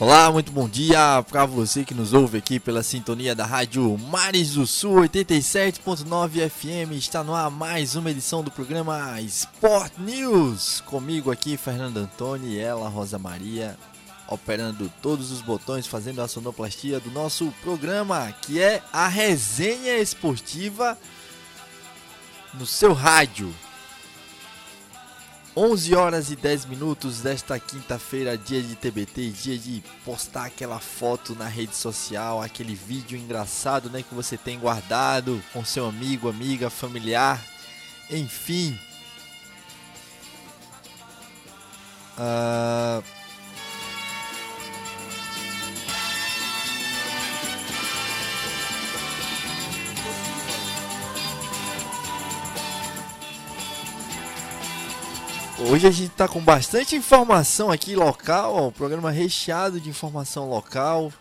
Olá, muito bom dia para você que nos ouve aqui pela sintonia da Rádio Mares do Sul 87.9 FM. Está no ar mais uma edição do programa Sport News. Comigo aqui, Fernando Antônio e ela, Rosa Maria, operando todos os botões, fazendo a sonoplastia do nosso programa, que é a resenha esportiva no seu rádio. 11 horas e 10 minutos desta quinta-feira, dia de TBT, dia de postar aquela foto na rede social, aquele vídeo engraçado, né, que você tem guardado com seu amigo, amiga, familiar, enfim. Uh, Hoje a gente está com bastante informação aqui local, ó, um programa recheado de informação local.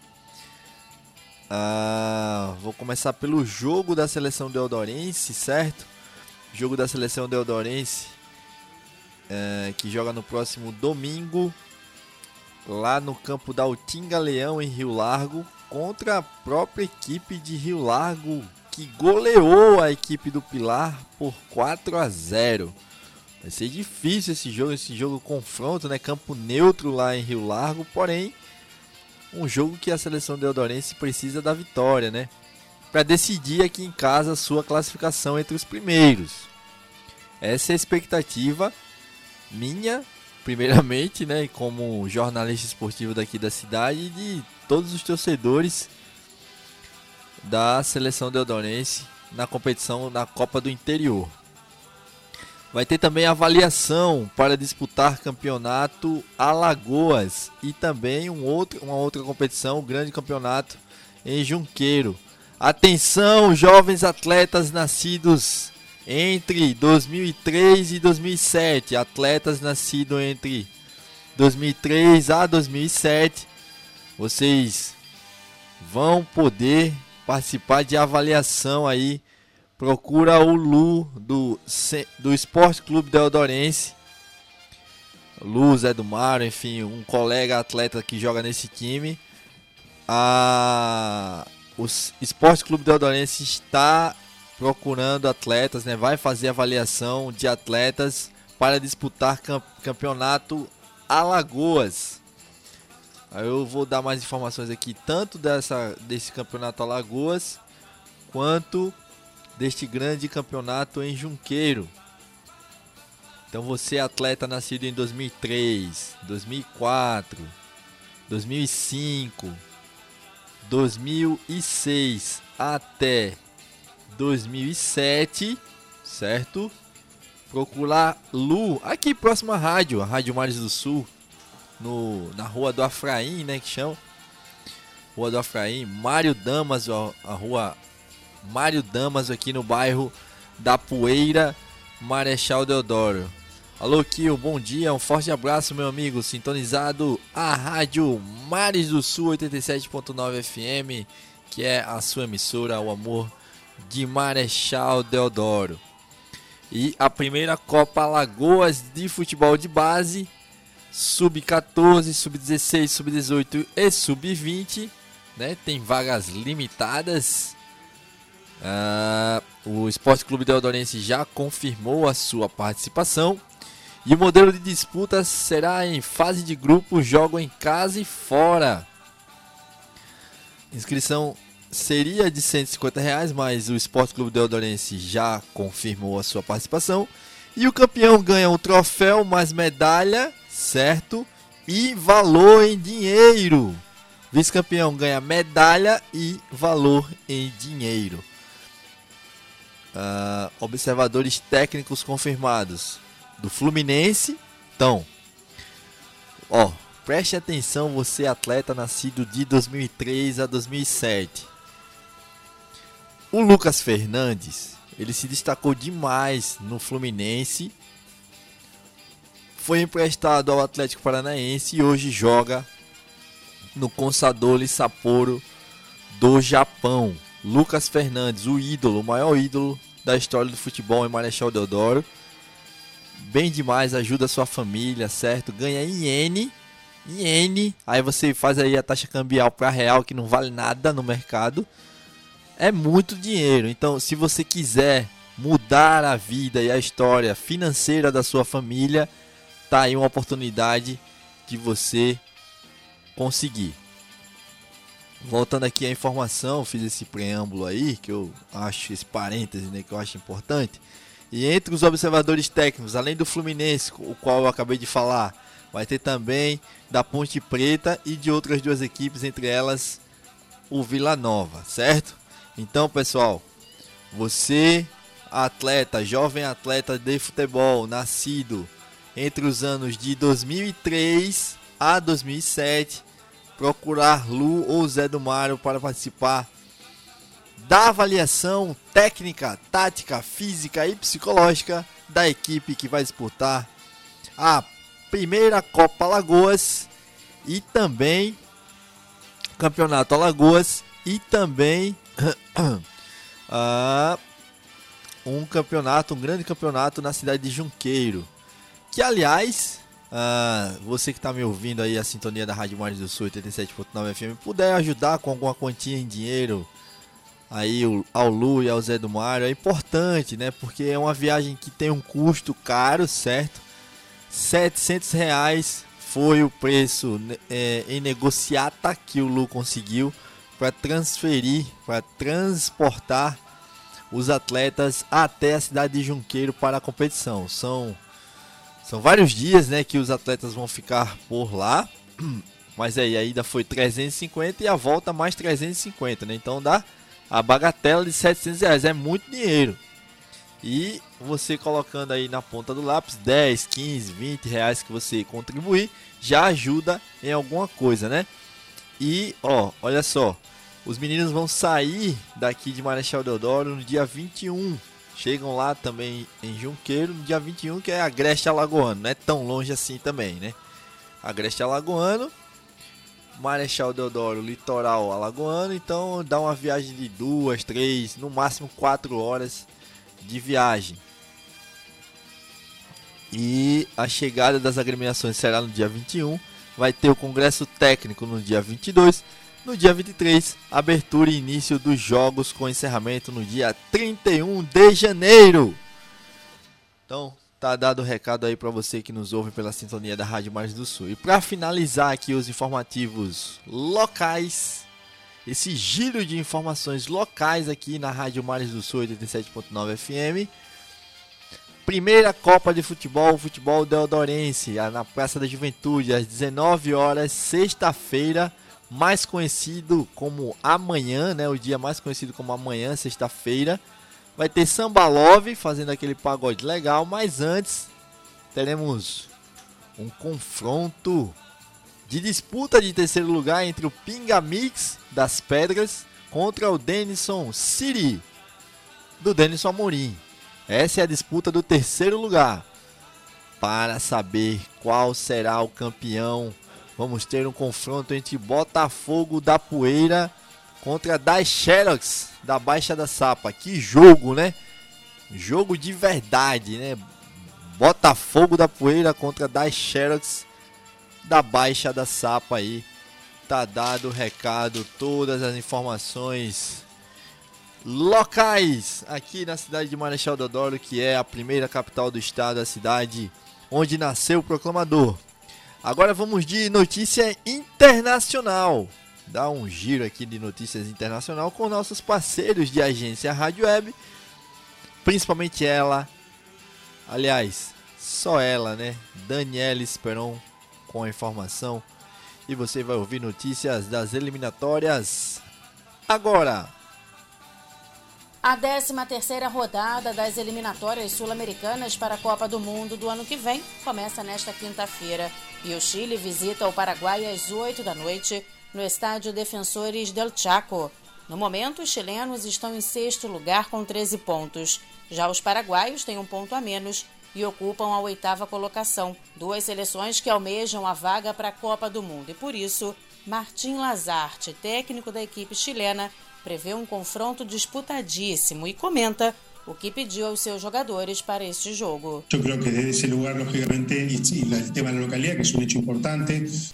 Ah, vou começar pelo jogo da seleção deodorense, certo? Jogo da seleção deodorense é, que joga no próximo domingo lá no campo da Utinga Leão em Rio Largo contra a própria equipe de Rio Largo que goleou a equipe do Pilar por 4 a 0. Vai ser difícil esse jogo, esse jogo confronto, né? Campo neutro lá em Rio Largo, porém um jogo que a seleção deodorense precisa da vitória, né? Para decidir aqui em casa a sua classificação entre os primeiros. Essa é a expectativa minha, primeiramente, né, como jornalista esportivo daqui da cidade e de todos os torcedores da seleção deodorense na competição da Copa do Interior. Vai ter também avaliação para disputar campeonato Alagoas e também um outro, uma outra competição, o grande campeonato em Junqueiro. Atenção, jovens atletas nascidos entre 2003 e 2007, atletas nascidos entre 2003 a 2007, vocês vão poder participar de avaliação aí procura o Lu do, do Esporte Clube Deodorense. Lu, Zé do Mar, enfim, um colega atleta que joga nesse time. A, o Esporte Clube Deodorense está procurando atletas, né? vai fazer avaliação de atletas para disputar campeonato Alagoas. Aí eu vou dar mais informações aqui, tanto dessa, desse campeonato Alagoas, quanto deste grande campeonato em Junqueiro. Então você é atleta nascido em 2003, 2004, 2005, 2006 até 2007, certo? Procurar Lu, aqui próxima rádio, a Rádio Mares do Sul, no, na rua do Afraim, né, que chama. Rua do Afraim, Mário Damas, a rua Mário Damas aqui no bairro da Poeira, Marechal Deodoro. Alô, Kio, bom dia, um forte abraço, meu amigo, sintonizado a Rádio Mares do Sul 87.9 FM, que é a sua emissora, o amor de Marechal Deodoro. E a primeira Copa Alagoas de futebol de base, sub-14, sub-16, sub-18 e sub-20, né? Tem vagas limitadas Uh, o Esporte Clube Deodorense já confirmou a sua participação. E o modelo de disputa será em fase de grupo, jogo em casa e fora. Inscrição seria de 150 reais, mas o Esporte Clube Deodorense já confirmou a sua participação. E o campeão ganha um troféu mais medalha, certo? E valor em dinheiro. Vice-campeão ganha medalha e valor em dinheiro. Uh, observadores técnicos confirmados do Fluminense. Então, ó, preste atenção, você atleta nascido de 2003 a 2007. O Lucas Fernandes, ele se destacou demais no Fluminense. Foi emprestado ao Atlético Paranaense e hoje joga no Consadole Sapporo do Japão. Lucas Fernandes, o ídolo, o maior ídolo da história do futebol em Marechal Deodoro. Bem demais, ajuda a sua família, certo? Ganha em N, aí você faz aí a taxa cambial para real que não vale nada no mercado. É muito dinheiro. Então, se você quiser mudar a vida e a história financeira da sua família, tá aí uma oportunidade de você conseguir. Voltando aqui à informação, fiz esse preâmbulo aí, que eu acho, esse parêntese, né, que eu acho importante. E entre os observadores técnicos, além do Fluminense, o qual eu acabei de falar, vai ter também da Ponte Preta e de outras duas equipes, entre elas o Vila Nova, certo? Então, pessoal, você, atleta, jovem atleta de futebol, nascido entre os anos de 2003 a 2007, procurar Lu ou Zé do Mário para participar da avaliação técnica, tática, física e psicológica da equipe que vai disputar a primeira Copa Alagoas e também Campeonato Alagoas e também uh, um campeonato, um grande campeonato na cidade de Junqueiro. Que aliás, uh, você que está me ouvindo aí a sintonia da Rádio Mares do Sul 87.9 FM, puder ajudar com alguma quantia em dinheiro aí ao Lu e ao Zé do Mário é importante, né? Porque é uma viagem que tem um custo caro, certo? 700 reais foi o preço é, em negociata que o Lu conseguiu para transferir, para transportar os atletas até a cidade de Junqueiro para a competição. São, são vários dias né, que os atletas vão ficar por lá, mas aí a ida foi 350 e a volta mais 350, né? Então dá a bagatela de 700 reais, é muito dinheiro. E você colocando aí na ponta do lápis 10, 15, 20 reais que você contribuir já ajuda em alguma coisa, né? E ó, olha só, os meninos vão sair daqui de Marechal Deodoro no dia 21. Chegam lá também em Junqueiro no dia 21, que é Agreste Alagoano. Não é tão longe assim também, né? Agreste Alagoano Marechal Deodoro, litoral alagoano, então dá uma viagem de duas, três, no máximo quatro horas de viagem. E a chegada das agremiações será no dia 21, vai ter o congresso técnico no dia 22, no dia 23, abertura e início dos jogos com encerramento no dia 31 de janeiro. Então, Tá dado o recado aí para você que nos ouve pela sintonia da Rádio Mares do Sul. E para finalizar aqui os informativos locais, esse giro de informações locais aqui na Rádio Mares do Sul 87.9 FM. Primeira Copa de Futebol, Futebol Deodorense, na Praça da Juventude, às 19 horas, sexta-feira, mais conhecido como amanhã, né? O dia mais conhecido como amanhã, sexta-feira Vai ter Samba Love fazendo aquele pagode legal, mas antes teremos um confronto de disputa de terceiro lugar entre o Pinga Mix das Pedras contra o Denison City do Denison Amorim. Essa é a disputa do terceiro lugar. Para saber qual será o campeão, vamos ter um confronto entre Botafogo da Poeira contra Das Xerox da Baixa da Sapa. Que jogo, né? Jogo de verdade, né? Botafogo da Poeira contra Das Xerox da Baixa da Sapa aí. Tá dado o recado, todas as informações locais aqui na cidade de Marechal Deodoro, que é a primeira capital do estado, a cidade onde nasceu o proclamador. Agora vamos de notícia internacional dar um giro aqui de notícias internacional com nossos parceiros de agência Rádio Web, principalmente ela, aliás, só ela, né? Daniela Esperon com a informação e você vai ouvir notícias das eliminatórias agora. A 13ª rodada das eliminatórias sul-americanas para a Copa do Mundo do ano que vem começa nesta quinta-feira e o Chile visita o Paraguai às 8 da noite no estádio Defensores del Chaco. No momento, os chilenos estão em sexto lugar com 13 pontos. Já os paraguaios têm um ponto a menos e ocupam a oitava colocação, duas seleções que almejam a vaga para a Copa do Mundo. E por isso, Martim Lazarte, técnico da equipe chilena, prevê um confronto disputadíssimo e comenta o que pediu aos seus jogadores para este jogo.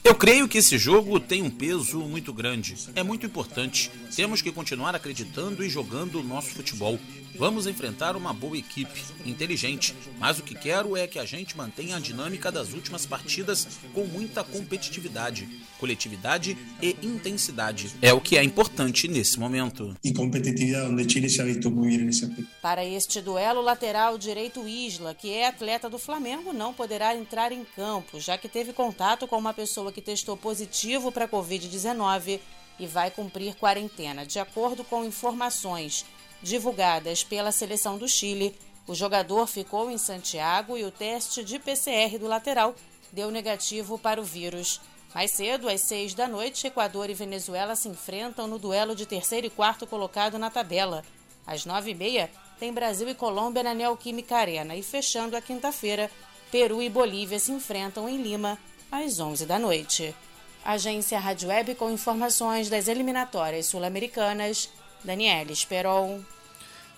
Eu creio que esse jogo tem um peso muito grande. É muito importante. Temos que continuar acreditando e jogando o nosso futebol. Vamos enfrentar uma boa equipe, inteligente, mas o que quero é que a gente mantenha a dinâmica das últimas partidas com muita competitividade, coletividade e intensidade. É o que é importante nesse momento. E competitividade, onde Chile se ha visto muito bem nesse aspecto. Para este duelo, lateral direito Isla, que é atleta do Flamengo, não poderá entrar em campo, já que teve contato com uma pessoa que testou positivo para Covid-19 e vai cumprir quarentena, de acordo com informações divulgadas pela seleção do Chile, o jogador ficou em Santiago e o teste de PCR do lateral deu negativo para o vírus. Mais cedo, às seis da noite, Equador e Venezuela se enfrentam no duelo de terceiro e quarto colocado na tabela. Às nove e meia, tem Brasil e Colômbia na Neoquímica Arena. E fechando a quinta-feira, Peru e Bolívia se enfrentam em Lima às onze da noite. Agência Rádio Web com informações das eliminatórias sul-americanas. Daniela Esperon.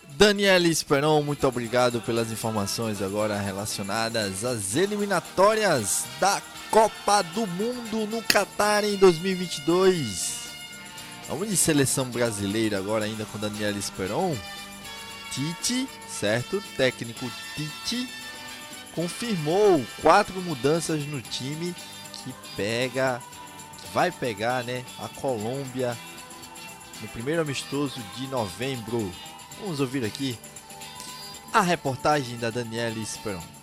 Daniela Esperon, muito obrigado pelas informações agora relacionadas às eliminatórias da Copa do Mundo no Catar em 2022. Vamos de seleção brasileira agora ainda com Daniela Esperon. Tite, certo? Técnico Tite confirmou quatro mudanças no time que pega, que vai pegar, né, a Colômbia no primeiro amistoso de novembro. Vamos ouvir aqui a reportagem da Daniela Esperon.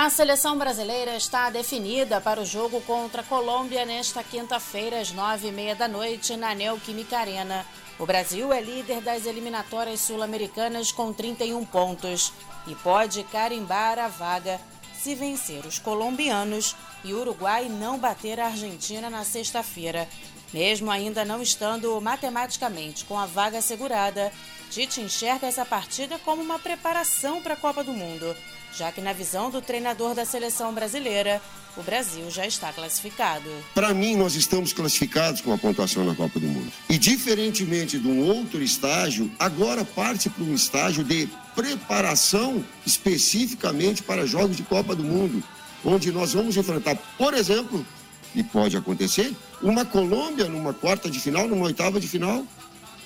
A seleção brasileira está definida para o jogo contra a Colômbia nesta quinta-feira, às nove e meia da noite, na Neoquímica Arena. O Brasil é líder das eliminatórias sul-americanas com 31 pontos e pode carimbar a vaga se vencer os colombianos e o Uruguai não bater a Argentina na sexta-feira. Mesmo ainda não estando matematicamente com a vaga assegurada, Tite enxerga essa partida como uma preparação para a Copa do Mundo, já que, na visão do treinador da seleção brasileira, o Brasil já está classificado. Para mim, nós estamos classificados com a pontuação na Copa do Mundo. E, diferentemente de um outro estágio, agora parte para um estágio de preparação especificamente para jogos de Copa do Mundo, onde nós vamos enfrentar, por exemplo, e pode acontecer, uma Colômbia numa quarta de final, numa oitava de final.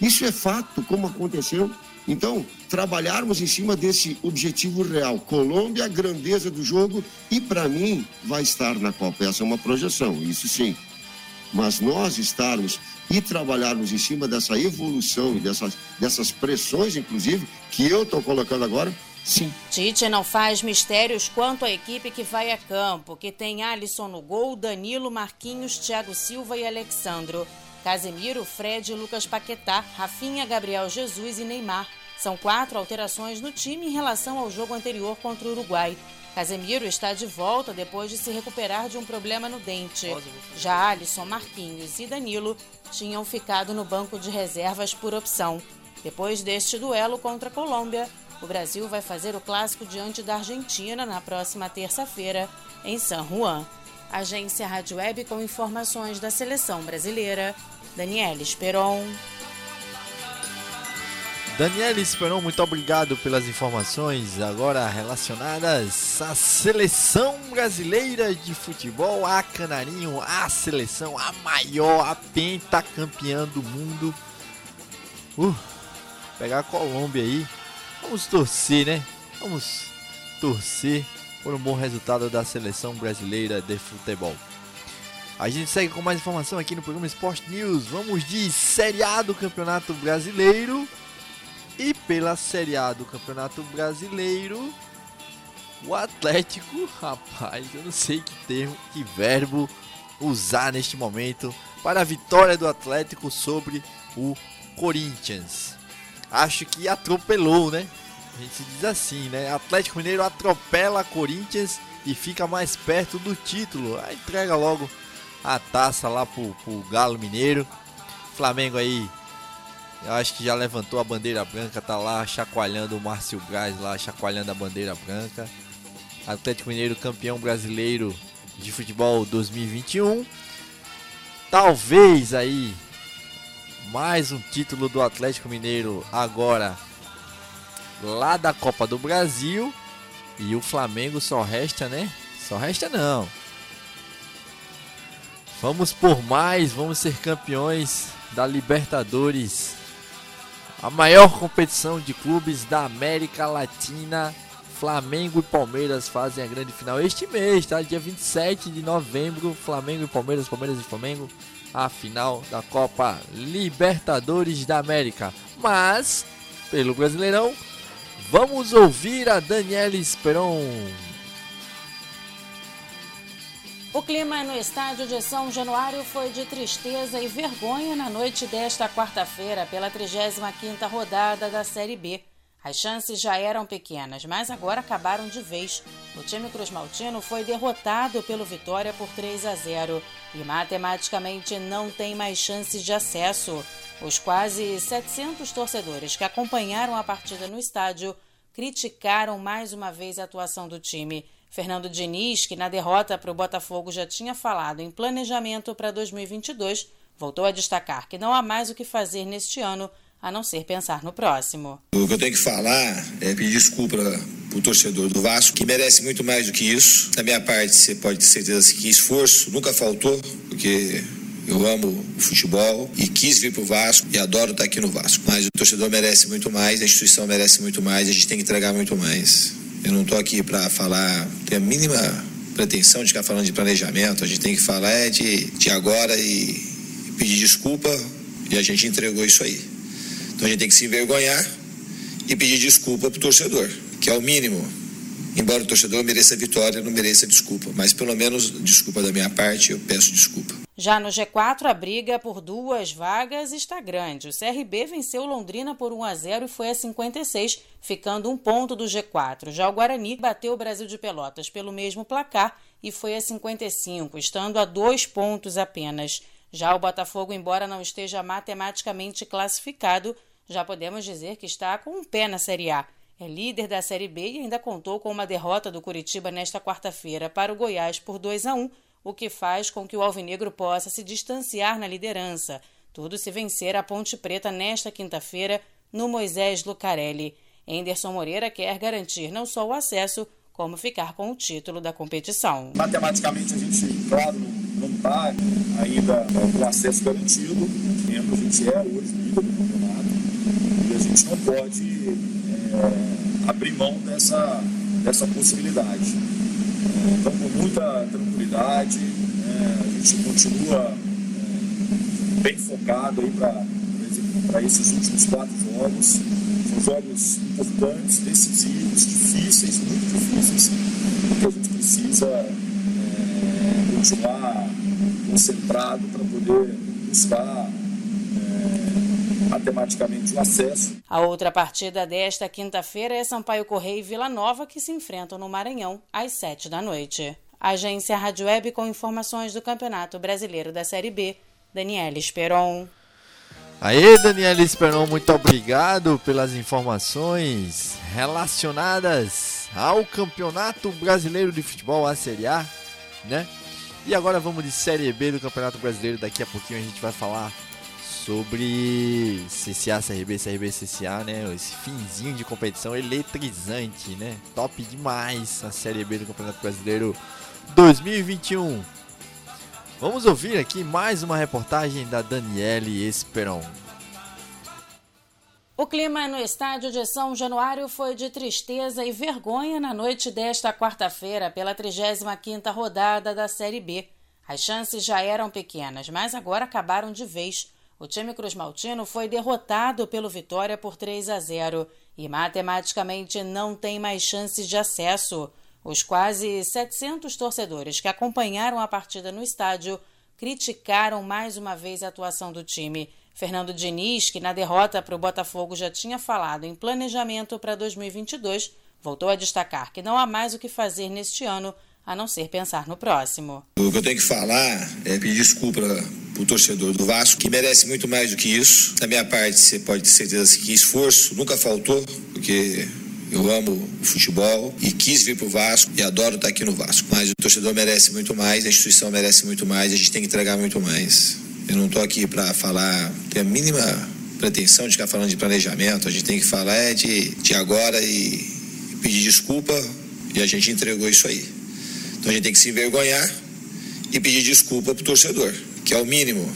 Isso é fato, como aconteceu. Então, trabalharmos em cima desse objetivo real. Colômbia, a grandeza do jogo, e para mim vai estar na Copa. Essa é uma projeção, isso sim. Mas nós estarmos e trabalharmos em cima dessa evolução e dessas, dessas pressões, inclusive, que eu estou colocando agora, Sim. Tite não faz mistérios quanto à equipe que vai a campo, que tem Alisson no gol, Danilo, Marquinhos, Thiago Silva e Alexandro. Casemiro, Fred, Lucas Paquetá, Rafinha, Gabriel Jesus e Neymar. São quatro alterações no time em relação ao jogo anterior contra o Uruguai. Casemiro está de volta depois de se recuperar de um problema no dente. Já Alisson, Marquinhos e Danilo tinham ficado no banco de reservas por opção. Depois deste duelo contra a Colômbia, o Brasil vai fazer o clássico diante da Argentina na próxima terça-feira, em San Juan. Agência Rádio Web com informações da seleção brasileira. Daniela Esperon. Daniela Esperon, muito obrigado pelas informações agora relacionadas à seleção brasileira de futebol, a Canarinho, a seleção, a maior, a pentacampeã do mundo. Uh, pegar a Colômbia aí, Vamos torcer, né? Vamos torcer por um bom resultado da seleção brasileira de futebol. A gente segue com mais informação aqui no programa Sport News. Vamos de Série A do Campeonato Brasileiro. E pela Série A do Campeonato Brasileiro, o Atlético, rapaz, eu não sei que termo, que verbo usar neste momento para a vitória do Atlético sobre o Corinthians acho que atropelou, né? A gente diz assim, né? Atlético Mineiro atropela Corinthians e fica mais perto do título. Aí entrega logo a taça lá pro, pro Galo Mineiro. Flamengo aí, eu acho que já levantou a bandeira branca, tá lá chacoalhando o Márcio Braz lá, chacoalhando a bandeira branca. Atlético Mineiro campeão brasileiro de futebol 2021. Talvez aí mais um título do Atlético Mineiro agora lá da Copa do Brasil. E o Flamengo só resta, né? Só resta não. Vamos por mais, vamos ser campeões da Libertadores. A maior competição de clubes da América Latina. Flamengo e Palmeiras fazem a grande final este mês, tá? Dia 27 de novembro, Flamengo e Palmeiras, Palmeiras e Flamengo, a final da Copa Libertadores da América. Mas, pelo Brasileirão, vamos ouvir a Daniela Esperon. O clima no estádio de São Januário foi de tristeza e vergonha na noite desta quarta-feira pela 35ª rodada da Série B. As chances já eram pequenas, mas agora acabaram de vez. O time Cruz Maltino foi derrotado pelo Vitória por 3 a 0 e matematicamente não tem mais chances de acesso. Os quase 700 torcedores que acompanharam a partida no estádio criticaram mais uma vez a atuação do time. Fernando Diniz, que na derrota para o Botafogo já tinha falado em planejamento para 2022, voltou a destacar que não há mais o que fazer neste ano a não ser pensar no próximo. O que eu tenho que falar é pedir desculpa para o torcedor do Vasco, que merece muito mais do que isso. Da minha parte, você pode ter certeza que esforço nunca faltou, porque eu amo o futebol e quis vir para o Vasco e adoro estar aqui no Vasco. Mas o torcedor merece muito mais, a instituição merece muito mais, a gente tem que entregar muito mais. Eu não estou aqui para falar, ter a mínima pretensão de ficar falando de planejamento, a gente tem que falar é de, de agora e pedir desculpa e a gente entregou isso aí. Então a gente tem que se envergonhar e pedir desculpa para o torcedor, que é o mínimo. Embora o torcedor mereça vitória, não mereça desculpa, mas pelo menos desculpa da minha parte, eu peço desculpa. Já no G4, a briga por duas vagas está grande. O CRB venceu Londrina por 1 a 0 e foi a 56, ficando um ponto do G4. Já o Guarani bateu o Brasil de Pelotas pelo mesmo placar e foi a 55, estando a dois pontos apenas. Já o Botafogo, embora não esteja matematicamente classificado, já podemos dizer que está com um pé na Série A. É líder da Série B e ainda contou com uma derrota do Curitiba nesta quarta-feira para o Goiás por 2 a 1, o que faz com que o Alvinegro possa se distanciar na liderança. Tudo se vencer a Ponte Preta nesta quinta-feira no Moisés Lucarelli. Henderson Moreira quer garantir não só o acesso, como ficar com o título da competição. Matematicamente a gente, claro, não está ainda com acesso garantido, a gente é hoje líder do campeonato e a gente não pode é, abrir mão dessa, dessa possibilidade. Então, com muita tranquilidade, é, a gente continua é, bem focado para esses últimos quatro jogos. São jogos importantes, decisivos, difíceis, muito difíceis, que a gente precisa é, continuar concentrado para poder buscar matematicamente o acesso. A outra partida desta quinta-feira é Sampaio Correia e Vila Nova, que se enfrentam no Maranhão às sete da noite. Agência Rádio Web com informações do Campeonato Brasileiro da Série B, Daniela Esperon. Aê, Daniela Esperon, muito obrigado pelas informações relacionadas ao Campeonato Brasileiro de Futebol, a Série A, né? E agora vamos de Série B do Campeonato Brasileiro. Daqui a pouquinho a gente vai falar sobre CCA, CRB, CRB, CCA, né? Esse finzinho de competição eletrizante, né? Top demais a Série B do Campeonato Brasileiro 2021. Vamos ouvir aqui mais uma reportagem da Daniele Esperon. O clima no estádio de São Januário foi de tristeza e vergonha na noite desta quarta-feira pela 35ª rodada da Série B. As chances já eram pequenas, mas agora acabaram de vez. O time Cruz Maltino foi derrotado pelo Vitória por 3 a 0 e matematicamente não tem mais chances de acesso. Os quase 700 torcedores que acompanharam a partida no estádio criticaram mais uma vez a atuação do time. Fernando Diniz, que na derrota para o Botafogo já tinha falado em planejamento para 2022, voltou a destacar que não há mais o que fazer neste ano a não ser pensar no próximo. O que eu tenho que falar é pedir desculpa o torcedor do Vasco, que merece muito mais do que isso. Da minha parte, você pode ter certeza que esforço nunca faltou, porque eu amo o futebol e quis vir para o Vasco e adoro estar aqui no Vasco. Mas o torcedor merece muito mais, a instituição merece muito mais, a gente tem que entregar muito mais. Eu não estou aqui para falar, ter a mínima pretensão de ficar falando de planejamento, a gente tem que falar é de, de agora e pedir desculpa e a gente entregou isso aí. Então a gente tem que se envergonhar e pedir desculpa para o torcedor, que é o mínimo.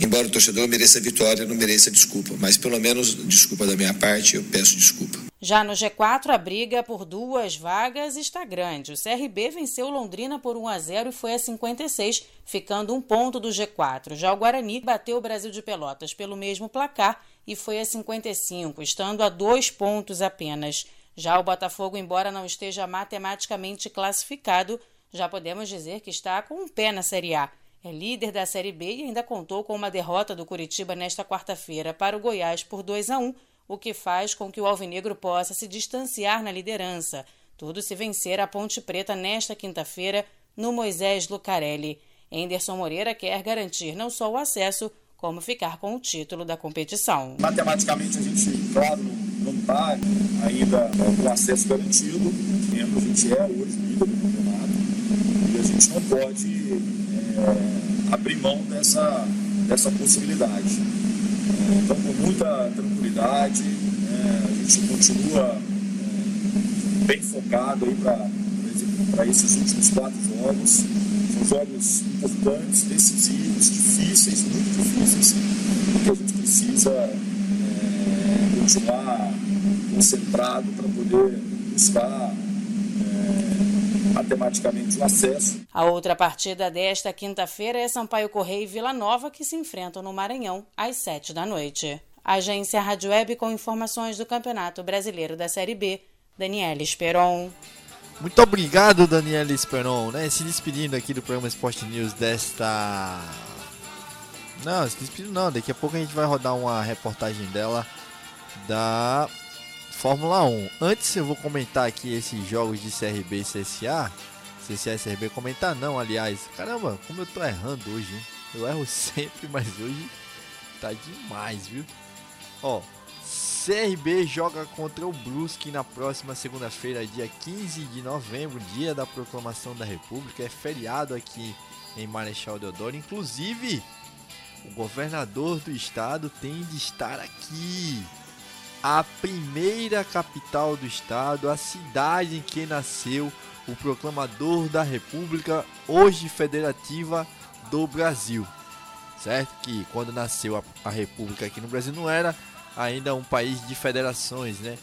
Embora o torcedor mereça vitória, não mereça desculpa, mas pelo menos desculpa da minha parte, eu peço desculpa. Já no G4, a briga por duas vagas está grande. O CRB venceu Londrina por 1 a 0 e foi a 56, ficando um ponto do G4. Já o Guarani bateu o Brasil de Pelotas pelo mesmo placar e foi a 55, estando a dois pontos apenas. Já o Botafogo, embora não esteja matematicamente classificado, já podemos dizer que está com um pé na Série A. É líder da Série B e ainda contou com uma derrota do Curitiba nesta quarta-feira para o Goiás por 2 a 1 o que faz com que o Alvinegro possa se distanciar na liderança. Tudo se vencer a Ponte Preta nesta quinta-feira no Moisés Lucarelli. Anderson Moreira quer garantir não só o acesso, como ficar com o título da competição. Matematicamente, a gente, claro, não está ainda com acesso garantido, a gente é hoje líder do campeonato e a gente não pode abrir mão dessa, dessa possibilidade. Então, com muita tranquilidade, é, a gente continua é, bem focado para esses últimos quatro jogos. São jogos importantes, decisivos, difíceis, muito difíceis, que a gente precisa é, continuar concentrado para poder buscar matematicamente o acesso. A outra partida desta quinta-feira é Sampaio Correia e Vila Nova, que se enfrentam no Maranhão às sete da noite. Agência Rádio Web com informações do Campeonato Brasileiro da Série B, Daniela Esperon. Muito obrigado, Daniela Esperon, né? Se despedindo aqui do programa Esporte News desta. Não, se despedindo não, daqui a pouco a gente vai rodar uma reportagem dela da Fórmula 1. Antes eu vou comentar aqui esses jogos de CRB e CSA. CSA e CRB comentar não, aliás. Caramba, como eu tô errando hoje, hein? Eu erro sempre, mas hoje tá demais, viu? Ó, CRB joga contra o Brusque na próxima segunda-feira, dia 15 de novembro, dia da proclamação da República. É feriado aqui em Marechal Deodoro. Inclusive, o governador do estado tem de estar aqui a primeira capital do estado, a cidade em que nasceu o proclamador da República, hoje federativa do Brasil. Certo? Que quando nasceu a, a República aqui no Brasil não era ainda um país de federações, né?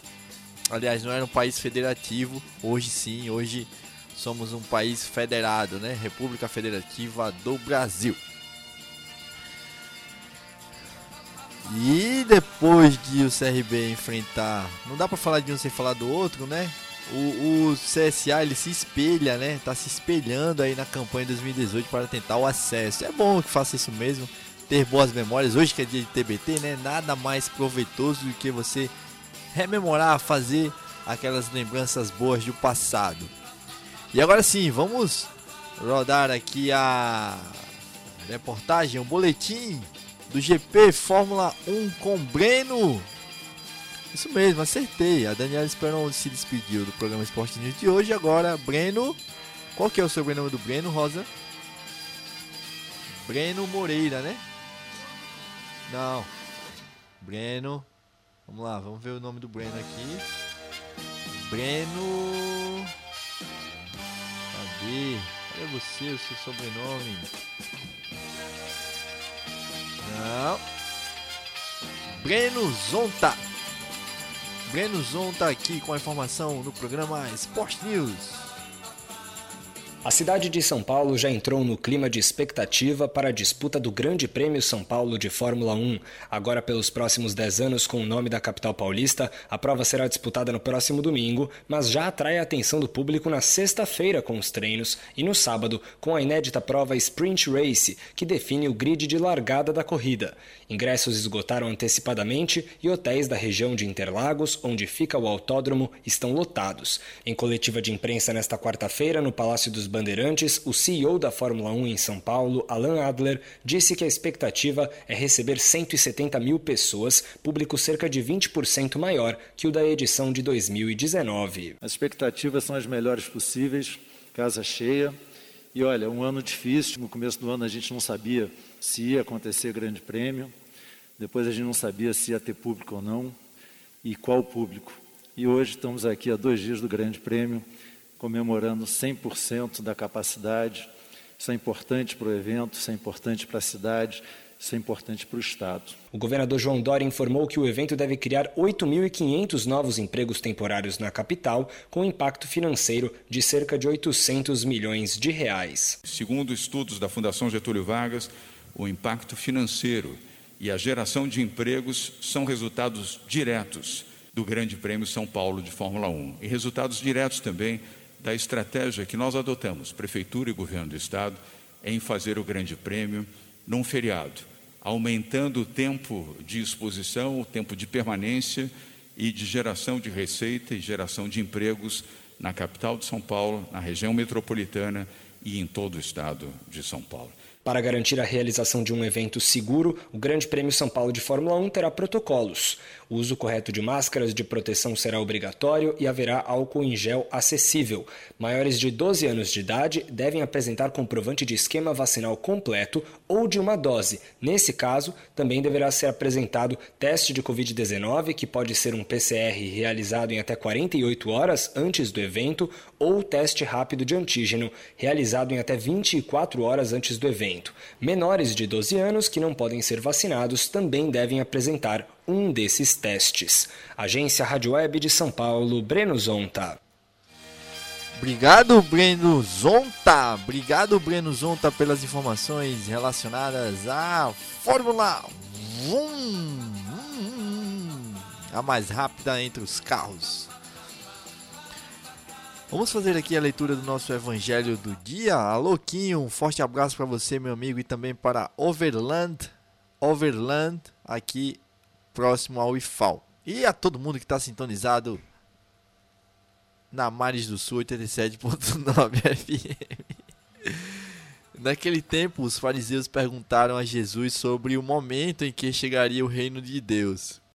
Aliás, não era um país federativo, hoje sim, hoje somos um país federado, né? República Federativa do Brasil. E depois de o CRB enfrentar, não dá para falar de um sem falar do outro, né? O, o, CSA ele se espelha, né? Tá se espelhando aí na campanha de 2018 para tentar o acesso. É bom que faça isso mesmo, ter boas memórias. Hoje que é dia de TBT, né? Nada mais proveitoso do que você rememorar, fazer aquelas lembranças boas do passado. E agora sim, vamos rodar aqui a reportagem, o boletim do GP Fórmula 1 com Breno. Isso mesmo, acertei. A Daniela Esperon se despediu do programa Esporte News de hoje. Agora, Breno. Qual que é o sobrenome do Breno, Rosa? Breno Moreira, né? Não. Breno. Vamos lá, vamos ver o nome do Breno aqui. Breno. Cadê? Cadê você, o seu sobrenome? Não. Breno Zonta. Breno Zonta aqui com a informação no programa Sport News. A cidade de São Paulo já entrou no clima de expectativa para a disputa do Grande Prêmio São Paulo de Fórmula 1. Agora, pelos próximos 10 anos, com o nome da capital paulista, a prova será disputada no próximo domingo, mas já atrai a atenção do público na sexta-feira com os treinos e no sábado com a inédita prova Sprint Race, que define o grid de largada da corrida. Ingressos esgotaram antecipadamente e hotéis da região de Interlagos, onde fica o autódromo, estão lotados. Em coletiva de imprensa nesta quarta-feira, no Palácio dos o CEO da Fórmula 1 em São Paulo, Alan Adler, disse que a expectativa é receber 170 mil pessoas, público cerca de 20% maior que o da edição de 2019. As expectativas são as melhores possíveis, casa cheia. E olha, um ano difícil, no começo do ano a gente não sabia se ia acontecer grande prêmio. depois a gente não sabia se ia ter público ou não e qual público. E hoje estamos aqui a dois dias do Grande Prêmio, comemorando 100% da capacidade. Isso é importante para o evento, isso é importante para a cidade, isso é importante para o Estado. O governador João Dória informou que o evento deve criar 8.500 novos empregos temporários na capital, com impacto financeiro de cerca de 800 milhões de reais. Segundo estudos da Fundação Getúlio Vargas, o impacto financeiro e a geração de empregos são resultados diretos do Grande Prêmio São Paulo de Fórmula 1 e resultados diretos também da estratégia que nós adotamos, Prefeitura e Governo do Estado, em fazer o Grande Prêmio num feriado, aumentando o tempo de exposição, o tempo de permanência e de geração de receita e geração de empregos na capital de São Paulo, na região metropolitana e em todo o estado de São Paulo. Para garantir a realização de um evento seguro, o Grande Prêmio São Paulo de Fórmula 1 terá protocolos. O uso correto de máscaras de proteção será obrigatório e haverá álcool em gel acessível. Maiores de 12 anos de idade devem apresentar comprovante de esquema vacinal completo ou de uma dose. Nesse caso, também deverá ser apresentado teste de Covid-19, que pode ser um PCR realizado em até 48 horas antes do evento, ou teste rápido de antígeno, realizado em até 24 horas antes do evento. Menores de 12 anos que não podem ser vacinados também devem apresentar um desses testes. Agência Rádio Web de São Paulo, Breno Zonta. Obrigado, Breno Zonta. Obrigado, Breno Zonta, pelas informações relacionadas à Fórmula 1. A mais rápida entre os carros. Vamos fazer aqui a leitura do nosso evangelho do dia. Aloquinho, um forte abraço para você, meu amigo, e também para Overland, Overland, aqui próximo ao IFAL. E a todo mundo que está sintonizado na Mares do Sul 87.9 FM. Naquele tempo, os fariseus perguntaram a Jesus sobre o momento em que chegaria o reino de Deus.